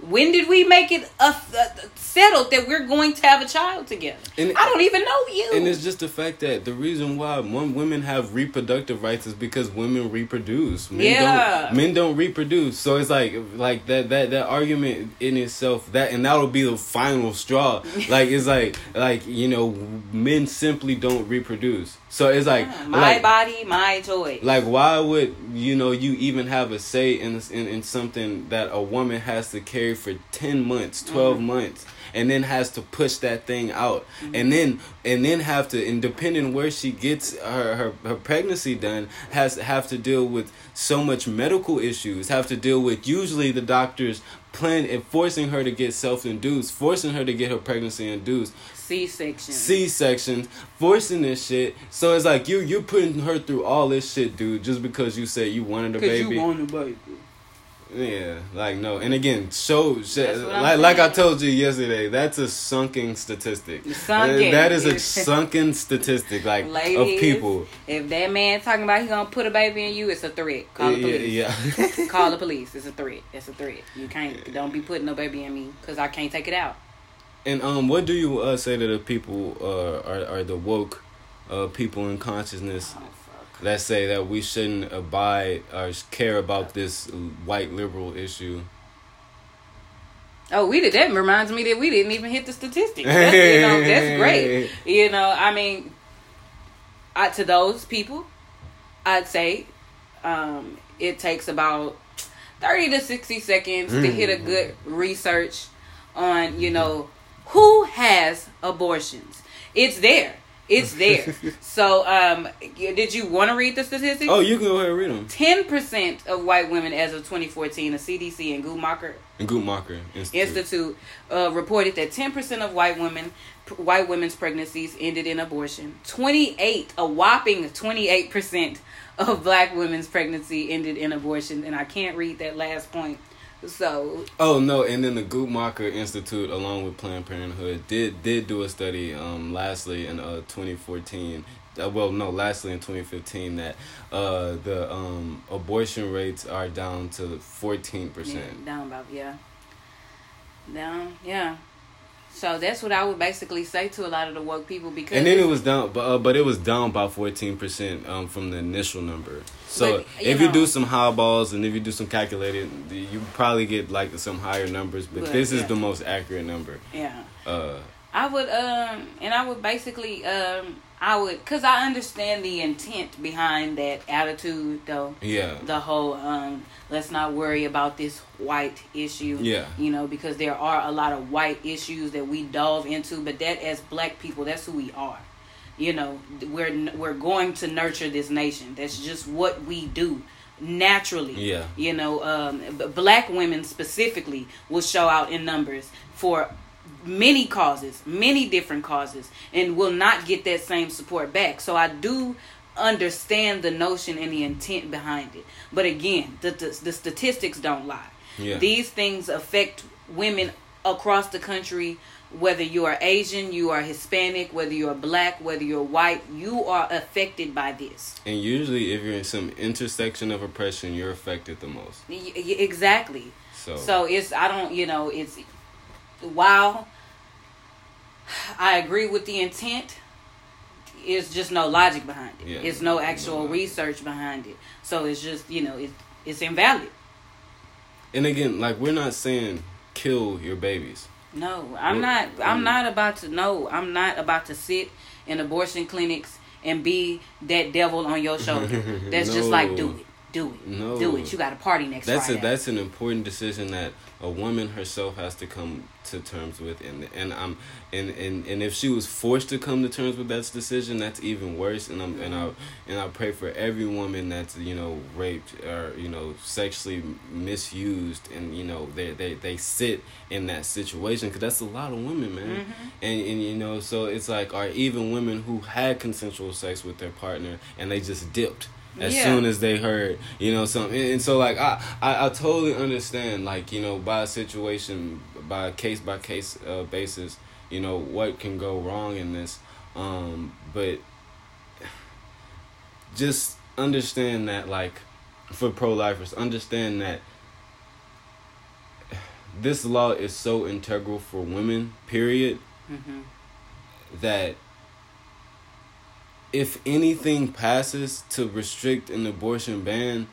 [SPEAKER 2] When did we make it a, a- settled that we're going to have a child together?
[SPEAKER 1] And-
[SPEAKER 2] I don't even know you.
[SPEAKER 1] And it's just the fact that the reason why women have reproductive rights is because women reproduce. Men
[SPEAKER 2] Yeah.
[SPEAKER 1] Don't, men don't reproduce. So it's like like that that that argument in itself that and that'll be the final straw. <laughs> like it's like like you know men simply don't reproduce. So it's like
[SPEAKER 2] Yeah, my
[SPEAKER 1] like,
[SPEAKER 2] body, my choice.
[SPEAKER 1] like why would you know you even have a say in in, in something that a woman has to carry for 10 months 12
[SPEAKER 2] Mm-hmm.
[SPEAKER 1] months and then has to push that thing out and then and then have to and depending where she gets her, her her pregnancy done has have to deal with so much medical issues have to deal with usually the doctors plan and forcing her to get self-induced forcing her to get her pregnancy induced
[SPEAKER 2] C section.
[SPEAKER 1] C sections, forcing this shit. So it's like you you're putting her through all this shit, dude, just because you said you wanted a baby.
[SPEAKER 2] a baby.
[SPEAKER 1] Yeah, like no. And again, show shit,
[SPEAKER 2] That's what I'm
[SPEAKER 1] like like I told you yesterday. That's a sunken statistic.
[SPEAKER 2] Sunken.
[SPEAKER 1] That is a <laughs> sunken statistic, like
[SPEAKER 2] Ladies,
[SPEAKER 1] of people.
[SPEAKER 2] If that man talking about he gonna put a baby in you, it's a threat. Call the
[SPEAKER 1] yeah,
[SPEAKER 2] police.
[SPEAKER 1] yeah. <laughs>
[SPEAKER 2] Call the <laughs> police. It's a threat. It's a threat. You can't. Don't be putting no baby in me because I can't take it out.
[SPEAKER 1] And um, what do you uh, say to the people uh, are are the woke uh, people in consciousness
[SPEAKER 2] Fuck.
[SPEAKER 1] say that we shouldn't abide or care about this white liberal issue?
[SPEAKER 2] Oh, we did. That reminds me that we didn't even hit the statistics. That's, you know, that's <laughs> great. You know, I mean, I, to those people, I'd say um, it takes about thirty to sixty seconds to hit a good research on you know who has abortions. It's there. It's <laughs> there. so, um, did you want to read the statistics?
[SPEAKER 1] Oh, you can go ahead and read them.
[SPEAKER 2] Ten percent of white women, as of 2014, the CDC and Guttmacher
[SPEAKER 1] And Guttmacher Institute.
[SPEAKER 2] Institute uh, reported that 10% of white women, p- white women's pregnancies ended in abortion. 28, a whopping 28% of black women's pregnancy ended in abortion. And I can't read that last point. So,
[SPEAKER 1] Oh no, and then the Guttmacher Institute, along with Planned Parenthood, did did do a study. Um, lastly in uh 2014. Uh, well, no, lastly in 2015, that uh the um abortion rates are down to 14
[SPEAKER 2] yeah,
[SPEAKER 1] percent.
[SPEAKER 2] down about, yeah. Down, yeah. So that's what I would basically say to a lot of the woke people because
[SPEAKER 1] And then it was down, but uh, but it was down by 14 percent um from the initial number. So
[SPEAKER 2] But, you
[SPEAKER 1] if you do some highballs and if you do some calculated, you probably get like some higher numbers. But,
[SPEAKER 2] But,
[SPEAKER 1] this is the most accurate number.
[SPEAKER 2] yeah.
[SPEAKER 1] Uh,
[SPEAKER 2] I would um and I would basically um I would cuz I understand the intent behind that attitude though.
[SPEAKER 1] yeah.
[SPEAKER 2] The whole um let's not worry about this white issue.
[SPEAKER 1] Yeah.
[SPEAKER 2] You know, because there are a lot of white issues that we delve into, but that as black people, that's who we are. You know, we're we're going to nurture this nation. That's just what we do naturally.
[SPEAKER 1] Yeah.
[SPEAKER 2] You know, um, black women specifically will show out in numbers for many causes, many different causes, and will not get that same support back. So I do understand the notion and the intent behind it. But again, the the, the statistics don't lie.
[SPEAKER 1] Yeah.
[SPEAKER 2] These things affect women across the country. Whether you are Asian, you are Hispanic, whether you're black, whether you're white, you are affected by this.
[SPEAKER 1] And usually, if you're in some intersection of oppression, you're affected the most.
[SPEAKER 2] Y- Exactly.
[SPEAKER 1] So,
[SPEAKER 2] So it's I don't you know it's while I agree with the intent, it's just no logic behind it.
[SPEAKER 1] Yeah,
[SPEAKER 2] it's no
[SPEAKER 1] no
[SPEAKER 2] actual
[SPEAKER 1] logic.
[SPEAKER 2] research behind it. So it's just you know it, it's invalid.
[SPEAKER 1] and again, like we're not saying kill your babies.
[SPEAKER 2] No, I'm not. I'm not about to. No, I'm not about to sit in abortion clinics and be that devil on your shoulder. <laughs> That's no. just like do it, do it, no. do it. You got a party next.
[SPEAKER 1] That's
[SPEAKER 2] Friday.
[SPEAKER 1] a that's an important decision that a woman herself has to come to terms with and and I'm and, and and if she was forced to come to terms with that decision that's even worse and I'm and I and I pray for every woman that's you know raped or you know sexually misused and you know they they, they sit in that situation because that's a lot of women man mm-hmm. and and you know so it's like are even women who had consensual sex with their partner and they just dipped as yeah. soon as they heard, you know, something. And, so, like, I, I, I totally understand, like, you know, by a situation, by a case by case uh, basis, you know, what can go wrong in this. Um, but just understand that, like, for pro lifers, understand that this law is so integral for women, period, mm-hmm. that if anything passes to restrict an abortion ban,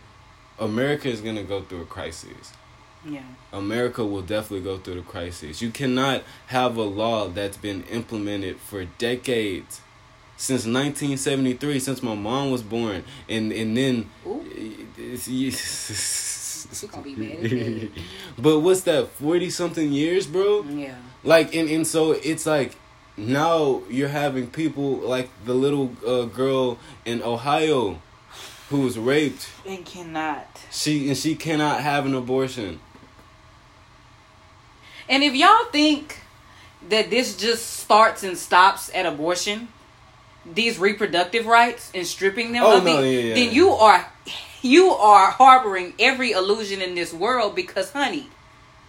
[SPEAKER 1] America is going to go through a crisis. Yeah. America will definitely go through the crisis. You cannot have a law that's been implemented for decades. Since 1973, since my mom was born, and and then, <laughs> but what's that? Forty something years, bro. Yeah. Like and and so it's like now you're having people like the little uh, girl in Ohio who was raped
[SPEAKER 2] and cannot.
[SPEAKER 1] She and she cannot have an abortion.
[SPEAKER 2] And if y'all think that this just starts and stops at abortion, these reproductive rights and stripping them oh, of no, it, yeah, yeah. then you are you are harboring every illusion in this world because honey,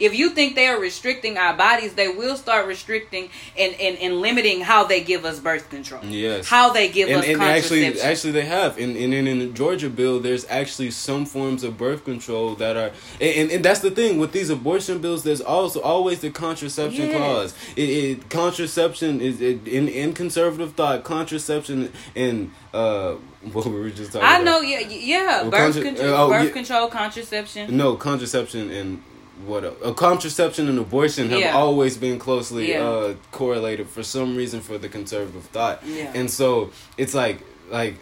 [SPEAKER 2] if you think they are restricting our bodies, they will start restricting and, and, and limiting how they give us birth control. Yes. How they give
[SPEAKER 1] and,
[SPEAKER 2] us
[SPEAKER 1] and contraception. Actually, actually, they have. And, and, in the Georgia bill, there's actually some forms of birth control that are. And, and, that's the thing with these abortion bills, there's also always the contraception yes. clause. It, it, contraception is it, in, in conservative thought, contraception and. Uh, <laughs> what we were just talking about? I
[SPEAKER 2] about. know, yeah, yeah. Birth, contra- control, oh, birth yeah. control, contraception.
[SPEAKER 1] No, contraception and what a, a, contraception and abortion have yeah. always been closely yeah. uh, correlated for some reason for the conservative thought. Yeah. And so it's like like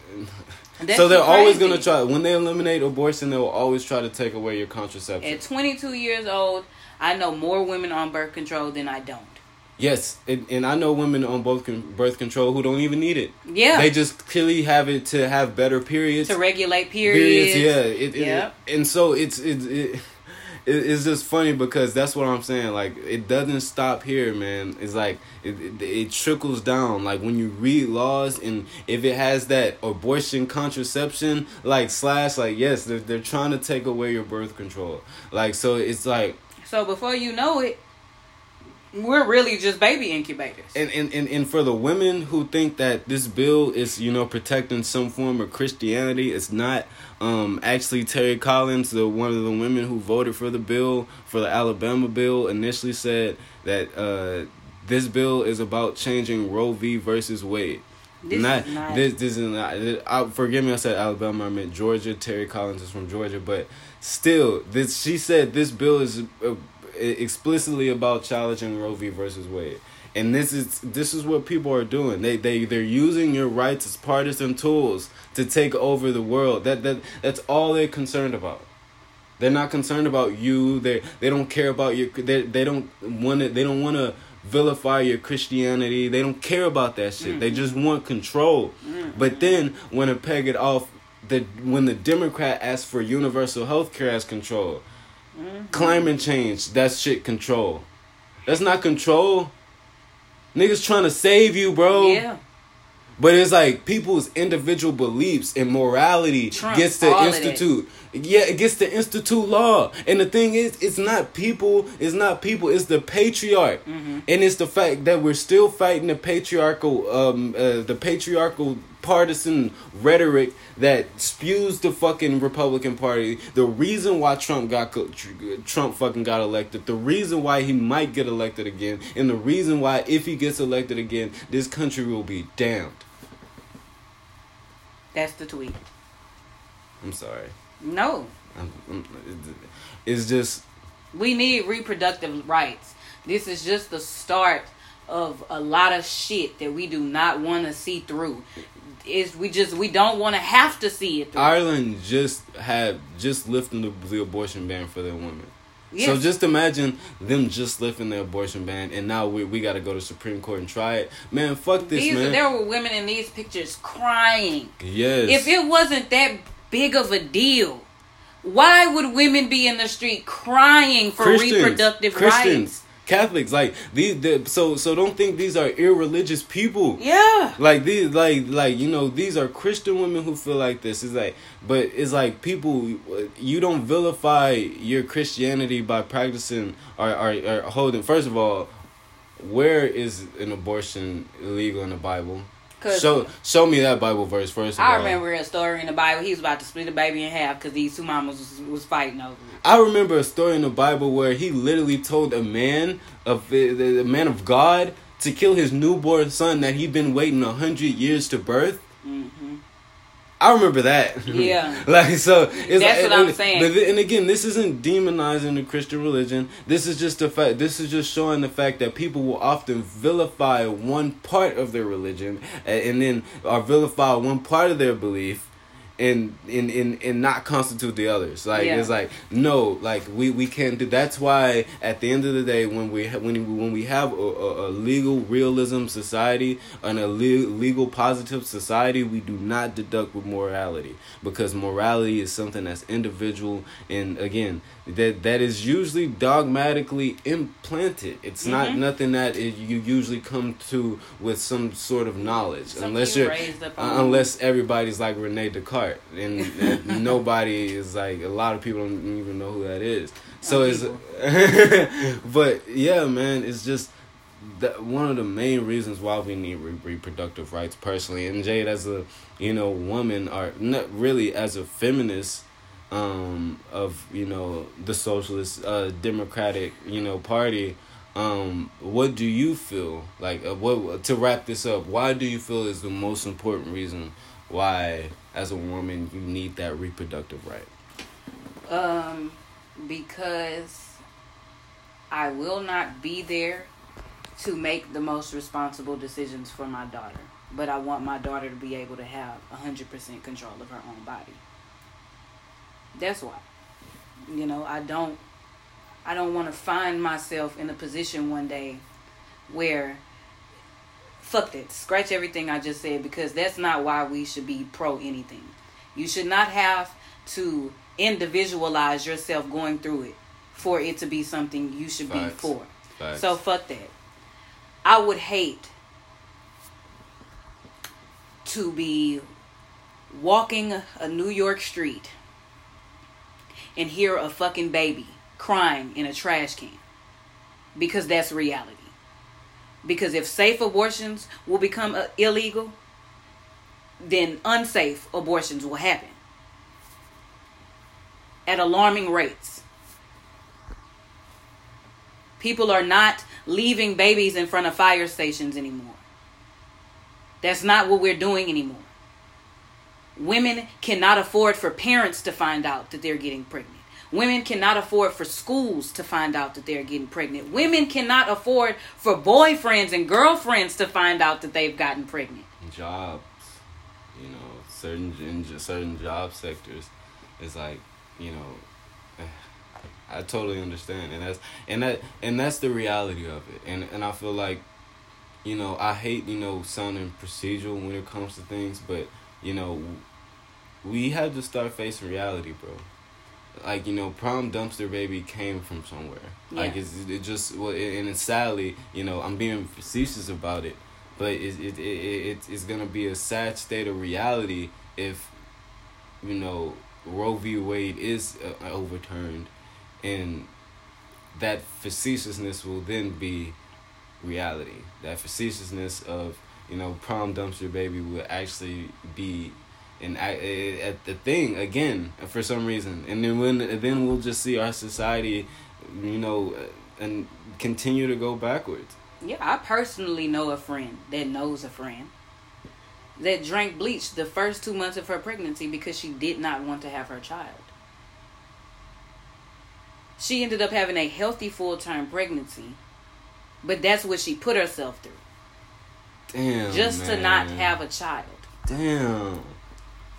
[SPEAKER 1] That's so they're crazy. always gonna try when they eliminate abortion they'll always try to take away your contraception.
[SPEAKER 2] At 22 years old, I know more women on birth control than I don't.
[SPEAKER 1] Yes, and, and I know women on both con- birth control who don't even need it. Yeah, they just clearly have it to have better periods
[SPEAKER 2] to regulate periods. periods
[SPEAKER 1] yeah, it, yeah, it, and so it's it, it it's just funny because that's what I'm saying. Like it doesn't stop here, man. It's like it, it, it, trickles down. Like when you read laws and if it has that abortion contraception like slash like yes, they're they're trying to take away your birth control. Like so it's like
[SPEAKER 2] so before you know it, we're really just baby incubators.
[SPEAKER 1] And, and and and for the women who think that this bill is you know protecting some form of Christianity, it's not. Um, actually, Terri Collins, the one of the women who voted for the bill for the Alabama bill, initially said that uh, this bill is about changing Roe v. versus Wade. This not, is not this. This is not. I, forgive me. I said Alabama. I meant Georgia. Terri Collins is from Georgia, but still, this. She said this bill is. Uh, explicitly about challenging Roe v. versus Wade. And this is this is what people are doing. They they they're using your rights as partisan tools to take over the world. That that that's all they're concerned about. They're not concerned about you. They they don't care about your. They they don't want to. They don't want to vilify your Christianity. They don't care about that shit. Mm-hmm. They just want control. Mm-hmm. But then when to peg it off, the when the Democrat asks for universal health care as control, Mm-hmm. Climate change, that's shit control. That's not control. Niggas trying to save you, bro. Yeah. But it's like people's individual beliefs and morality Trump, gets to institute. Yeah, it gets to institute law. And the thing is, it's not people. It's not people. It's the patriarch, mm-hmm. and it's the fact that we're still fighting the patriarchal, um, uh, the patriarchal partisan rhetoric that spews the fucking Republican Party. The reason why Trump got Trump fucking got elected. The reason why he might get elected again, and the reason why if he gets elected again, this country will be damned.
[SPEAKER 2] That's the tweet.
[SPEAKER 1] I'm sorry.
[SPEAKER 2] No.
[SPEAKER 1] I'm, I'm, it's just
[SPEAKER 2] We need reproductive rights. This is just the start of a lot of shit that we do not want to see through. Is we just we don't want to have to see it through.
[SPEAKER 1] Ireland just had just lifting the, the abortion ban for their women. Yes. So just imagine them just lifting the abortion ban, and now we we got to go to Supreme Court and try it. Man, fuck this,
[SPEAKER 2] these,
[SPEAKER 1] man.
[SPEAKER 2] There were women in these pictures crying.
[SPEAKER 1] Yes.
[SPEAKER 2] If it wasn't that big of a deal, why would women be in the street crying for Christians, reproductive Christians. rights?
[SPEAKER 1] Catholics. Like these, the, so so don't think these are irreligious people.
[SPEAKER 2] Yeah.
[SPEAKER 1] Like these, like like you know, these are Christian women who feel like this. Is like, but it's like people. You don't vilify your Christianity by practicing or or, or holding. First of all, where is an abortion illegal in the Bible? Cause show show me that Bible verse first.
[SPEAKER 2] I all. remember a story in the Bible. He was about to split a baby in half because these two mamas was, was fighting over it.
[SPEAKER 1] I remember a story in the Bible where he literally told a man of the man of God to kill his newborn son that he'd been waiting a hundred years to birth. Mm-hmm. I remember that.
[SPEAKER 2] Yeah. <laughs>
[SPEAKER 1] like so,
[SPEAKER 2] it's that's like, what I'm saying.
[SPEAKER 1] But and again, this isn't demonizing the Christian religion. This is just the fact. This is just showing the fact that people will often vilify one part of their religion, and then or vilify one part of their belief, and and and, and not constitute the others. Like yeah. it's like no, like we, we can't do. That's why at the end of the day, when we ha- when we, when we have a, a, a, legal realism society and a le- legal positive society, we do not deduct with morality because morality is something that's individual and again that that is usually dogmatically implanted. It's mm-hmm. not nothing that it, you usually come to with some sort of knowledge,
[SPEAKER 2] Something
[SPEAKER 1] unless you're uh, unless everybody's like Rene Descartes, and, and <laughs> nobody is like a lot of people don't even know who that is. So it's, <laughs> but yeah, man, it's just that one of the main reasons why we need re- reproductive rights personally. And Jade, as a you know woman, are not really as a feminist um, of you know the socialist uh, democratic you know party um, what do you feel like uh, what to wrap this up why do you feel is the most important reason why as a woman you need that reproductive right?
[SPEAKER 2] Um because i will not be there to make the most responsible decisions for my daughter. But i want my daughter to be able to have 100% control of her own body. That's why. You know, I don't I don't want to find myself in a position one day where fuck that. Scratch everything I just said because that's not why we should be pro anything. You should not have to individualize yourself going through it for it to be something you should Facts. be for. Facts. So fuck that. I would hate to be walking a New York street and hear a fucking baby crying in a trash can. Because that's reality. Because if safe abortions will become uh, illegal, then unsafe abortions will happen at alarming rates. People are not leaving babies in front of fire stations anymore. That's not what we're doing anymore. Women cannot afford for parents to find out that they're getting pregnant. Women cannot afford for schools to find out that they're getting pregnant. Women cannot afford for boyfriends and girlfriends to find out that they've gotten pregnant.
[SPEAKER 1] Jobs, you know, certain in certain job sectors, it's like, you know, <sighs> I totally understand, and that's and that and that's the reality of it, and and I feel like, you know, I hate you know sounding procedural when it comes to things, but you know, we have to start facing reality, bro. Like you know, prom dumpster baby came from somewhere. Yeah. Like it's it just well, and it's sadly, you know, I'm being facetious about it, but it it it, it it's gonna be a sad state of reality if, you know, Roe v. Wade is uh, overturned, and that facetiousness will then be reality. That facetiousness of you know, prom dumpster baby will actually be an eh, at the thing again for some reason, and then when then we'll just see our society, you know, eh, and continue to go backwards.
[SPEAKER 2] Yeah, I personally know a friend that knows a friend that drank bleach the first two months of her pregnancy because she did not want to have her child. She ended up having a healthy full term pregnancy, but that's what she put herself through.
[SPEAKER 1] Damn.
[SPEAKER 2] Just to not have a child.
[SPEAKER 1] Damn.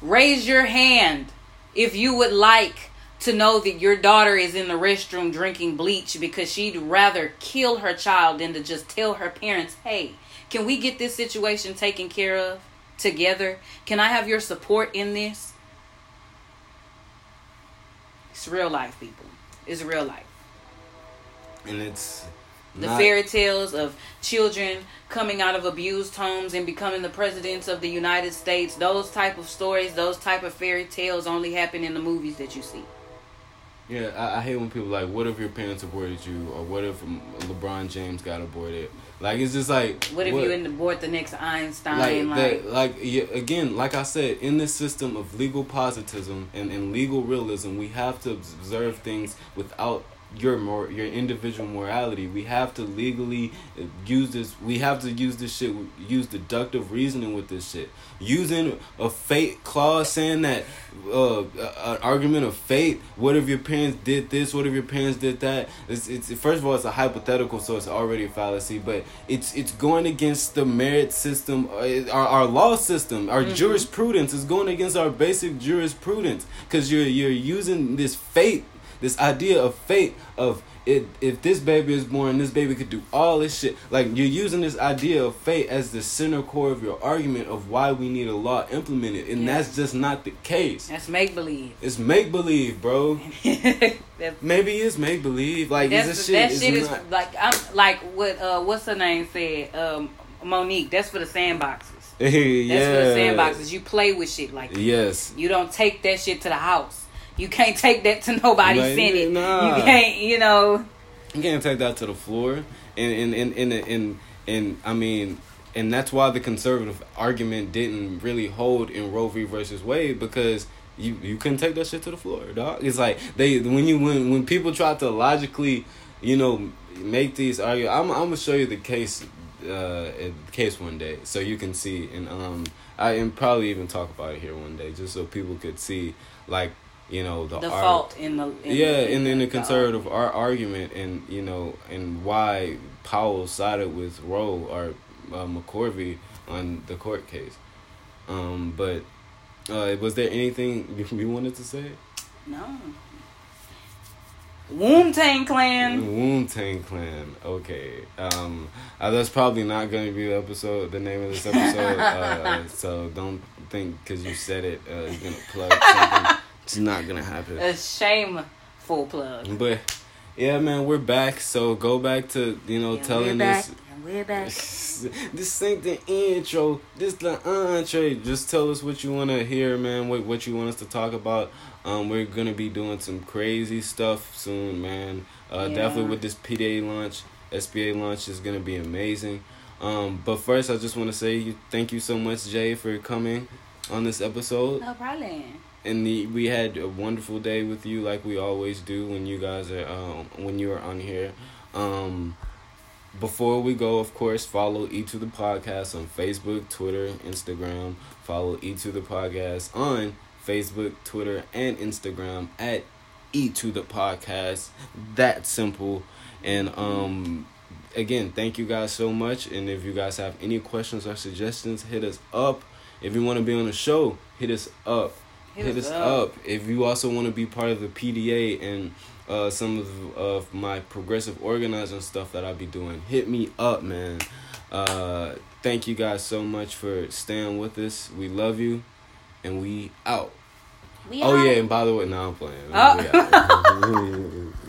[SPEAKER 2] Raise your hand if you would like to know that your daughter is in the restroom drinking bleach because she'd rather kill her child than to just tell her parents, hey, can we get this situation taken care of together? Can I have your support in this? It's real life, people. It's real life.
[SPEAKER 1] And it's
[SPEAKER 2] The
[SPEAKER 1] not-
[SPEAKER 2] fairy tales of children coming out of abused homes and becoming the presidents of the United States, those type of stories, those type of fairy tales only happen in the movies that you see.
[SPEAKER 1] Yeah, I, I hate when people like, what if your parents aborted you, or what if LeBron James got aborted? Like it's just like,
[SPEAKER 2] What if you end up board the next Einstein?
[SPEAKER 1] like
[SPEAKER 2] Like,
[SPEAKER 1] that, like yeah, again, like I said, in this system of legal positivism and, and legal realism, we have to observe things without your more your individual morality. We have to legally use this. We have to use this shit. Use deductive reasoning with this shit. Using a fate clause saying that uh, an argument of fate. What if your parents did this? What if your parents did that? It's it's first of all it's a hypothetical, so it's already a fallacy. But it's it's going against the merit system, uh, our our law system, our jurisprudence is going against our basic jurisprudence because you're you're using this fate this idea of fate of it if this baby is born this baby could do all this shit like you're using this idea of fate as the center core of your argument of why we need a law implemented and
[SPEAKER 2] Yeah.
[SPEAKER 1] that's just not the case
[SPEAKER 2] that's make believe.
[SPEAKER 1] it's make believe bro <laughs> maybe it's make believe like
[SPEAKER 2] that's,
[SPEAKER 1] this
[SPEAKER 2] that
[SPEAKER 1] shit,
[SPEAKER 2] shit
[SPEAKER 1] is
[SPEAKER 2] is
[SPEAKER 1] not,
[SPEAKER 2] like I'm like what uh what's her name said um Monique. That's for the sandboxes. <laughs> That's
[SPEAKER 1] yeah
[SPEAKER 2] for the sandboxes. You play with shit like that.
[SPEAKER 1] yes
[SPEAKER 2] You don't take that shit to the house. You can't take that to nobody's
[SPEAKER 1] Like,
[SPEAKER 2] senate.
[SPEAKER 1] nah.
[SPEAKER 2] You can't, you know.
[SPEAKER 1] You can't take that to the floor, and and and and and, and, I mean, and that's why the conservative argument didn't really hold in Roe v. versus Wade because you you couldn't take that shit to the floor, dog. It's like they when you when when people try to logically, you know, make these arguments. I'm I'm gonna show you the case, uh, case one day so you can see and um I and probably even talk about it here one day just so people could see like you know the,
[SPEAKER 2] The
[SPEAKER 1] ar-
[SPEAKER 2] fault in the in
[SPEAKER 1] yeah,
[SPEAKER 2] the,
[SPEAKER 1] and then the
[SPEAKER 2] the
[SPEAKER 1] conservative ar- argument, and you know, and why Powell sided with Roe or uh, McCorvey on the court case. Um, but uh, was there anything <laughs> you- wanted to say?
[SPEAKER 2] No. Wu Tang Clan.
[SPEAKER 1] Wu Tang Clan. Okay. Um, uh, that's probably not going to be the episode, the name of this episode. uh, <laughs> so don't think because you said it, uh, you're gonna plug something. It's not gonna happen.
[SPEAKER 2] A shameful plug.
[SPEAKER 1] But yeah, man, we're back. So go back to you know
[SPEAKER 2] And
[SPEAKER 1] telling
[SPEAKER 2] we're back.
[SPEAKER 1] this.
[SPEAKER 2] We're back.
[SPEAKER 1] this ain't the intro. This the entree. Just tell us what you want to hear, man. What what you want us to talk about. Um, we're gonna be doing some crazy stuff soon, man. Uh,
[SPEAKER 2] Yeah.
[SPEAKER 1] definitely with this PDA launch, SBA launch is gonna be amazing. Um, but first, I just want to say thank you so much, Jay, for coming on this episode
[SPEAKER 2] No problem.
[SPEAKER 1] And the, we had a wonderful day with you like we always do when you guys are um, when you are on here. Um before we go of course follow e to the podcast on facebook twitter instagram. Follow e to the podcast on facebook twitter and instagram at e to the podcast. That simple. And um again thank you guys so much. And if you guys have any questions or suggestions hit us up. If you want to be on the show hit us up hit, us up. if you also want to be part of the pda and uh, some of, of my progressive organizing stuff that i'll be doing hit me up man uh, thank you guys so much for staying with us we love you and we out
[SPEAKER 2] We
[SPEAKER 1] oh
[SPEAKER 2] out.
[SPEAKER 1] yeah and by the way now i'm playing
[SPEAKER 2] Oh. <laughs> <laughs>